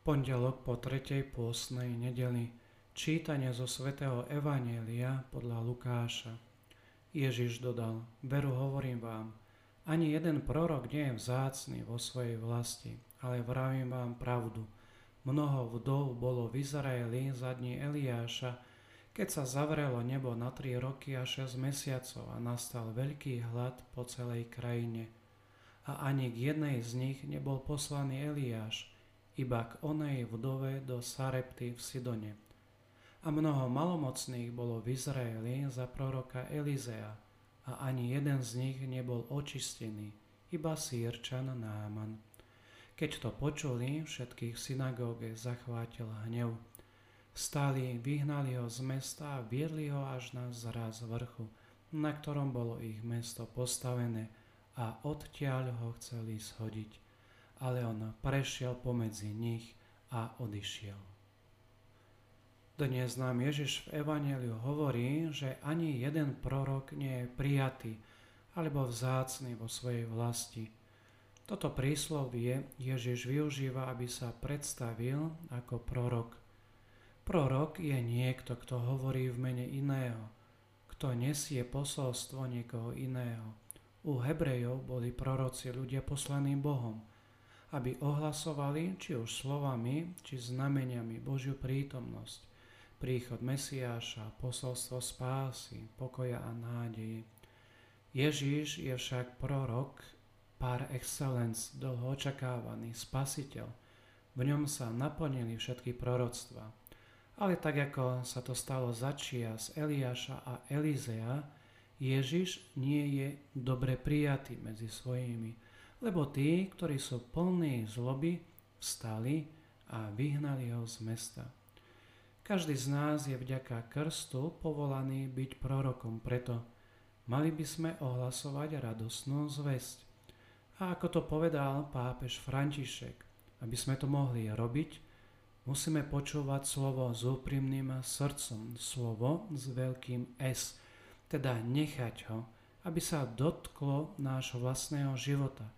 Pondelok po tretej pôstnej nedeli Čítanie zo svätého Evanielia podľa Lukáša Ježiš dodal, veru hovorím vám, ani jeden prorok nie je vzácný vo svojej vlasti, ale vravím vám pravdu. Mnoho vdov bolo v Izraeli za dní Eliáša, keď sa zavrelo nebo na tri roky a 6 mesiacov a nastal veľký hlad po celej krajine. A ani k jednej z nich nebol poslaný Eliáš, iba k onej vdove do Sarepty v Sidone a mnoho malomocných bolo v Izraeli za proroka Elizea a ani jeden z nich nebol očistený, iba sírčan Náman. Keď to počuli, všetkých v synagóge zachvátil hnev. Vstali, vyhnali ho z mesta a viedli ho až na zraz vrchu, na ktorom bolo ich mesto postavené a odtiaľ ho chceli shodiť. Ale on prešiel pomedzi nich a odišiel. Dnes nám Ježiš v Evangeliu hovorí, že ani jeden prorok nie je prijatý alebo vzácný vo svojej vlasti. Toto príslovie Ježiš využíva, aby sa predstavil ako prorok. Prorok je niekto, kto hovorí v mene iného, kto nesie posolstvo niekoho iného. U Hebrejov boli proroci ľudia poslaní Bohom, aby ohlasovali či už slovami, či znameniami Božiu prítomnosť príchod Mesiáša, posolstvo spásy, pokoja a nádeji. Ježíš je však prorok par excellence, dlho očakávaný spasiteľ. V ňom sa naplnili všetky proroctva. Ale tak ako sa to stalo začia z Eliáša a Elizea, Ježiš nie je dobre prijatý medzi svojimi, lebo tí, ktorí sú plní zloby, vstali a vyhnali ho z mesta. Každý z nás je vďaka krstu povolaný byť prorokom, preto mali by sme ohlasovať radosnú zväzť. A ako to povedal pápež František, aby sme to mohli robiť, musíme počúvať slovo s úprimným srdcom, slovo s veľkým S, teda nechať ho, aby sa dotklo nášho vlastného života.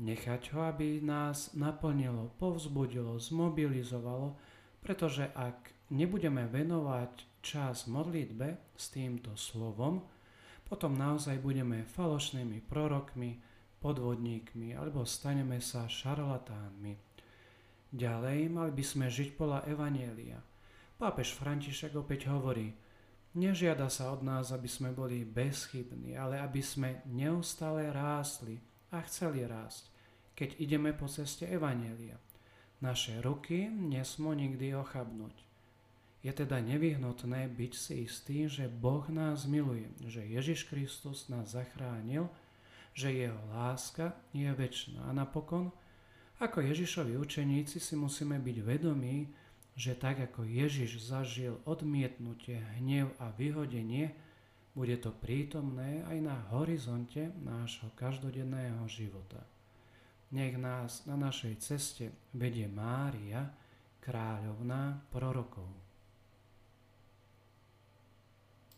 Nechať ho, aby nás naplnilo, povzbudilo, zmobilizovalo, pretože ak nebudeme venovať čas modlitbe s týmto slovom, potom naozaj budeme falošnými prorokmi, podvodníkmi alebo staneme sa šarlatánmi. Ďalej mali by sme žiť podľa Evanielia. Pápež František opäť hovorí, nežiada sa od nás, aby sme boli bezchybní, ale aby sme neustále rástli a chceli rásť, keď ideme po ceste Evanielia. Naše ruky nesmú nikdy ochabnúť. Je teda nevyhnutné byť si istý, že Boh nás miluje, že Ježiš Kristus nás zachránil, že Jeho láska je väčšiná. A napokon, ako Ježišovi učeníci si musíme byť vedomí, že tak ako Ježiš zažil odmietnutie, hnev a vyhodenie, bude to prítomné aj na horizonte nášho každodenného života. Nech nás na našej ceste vedie Mária, kráľovná prorokov.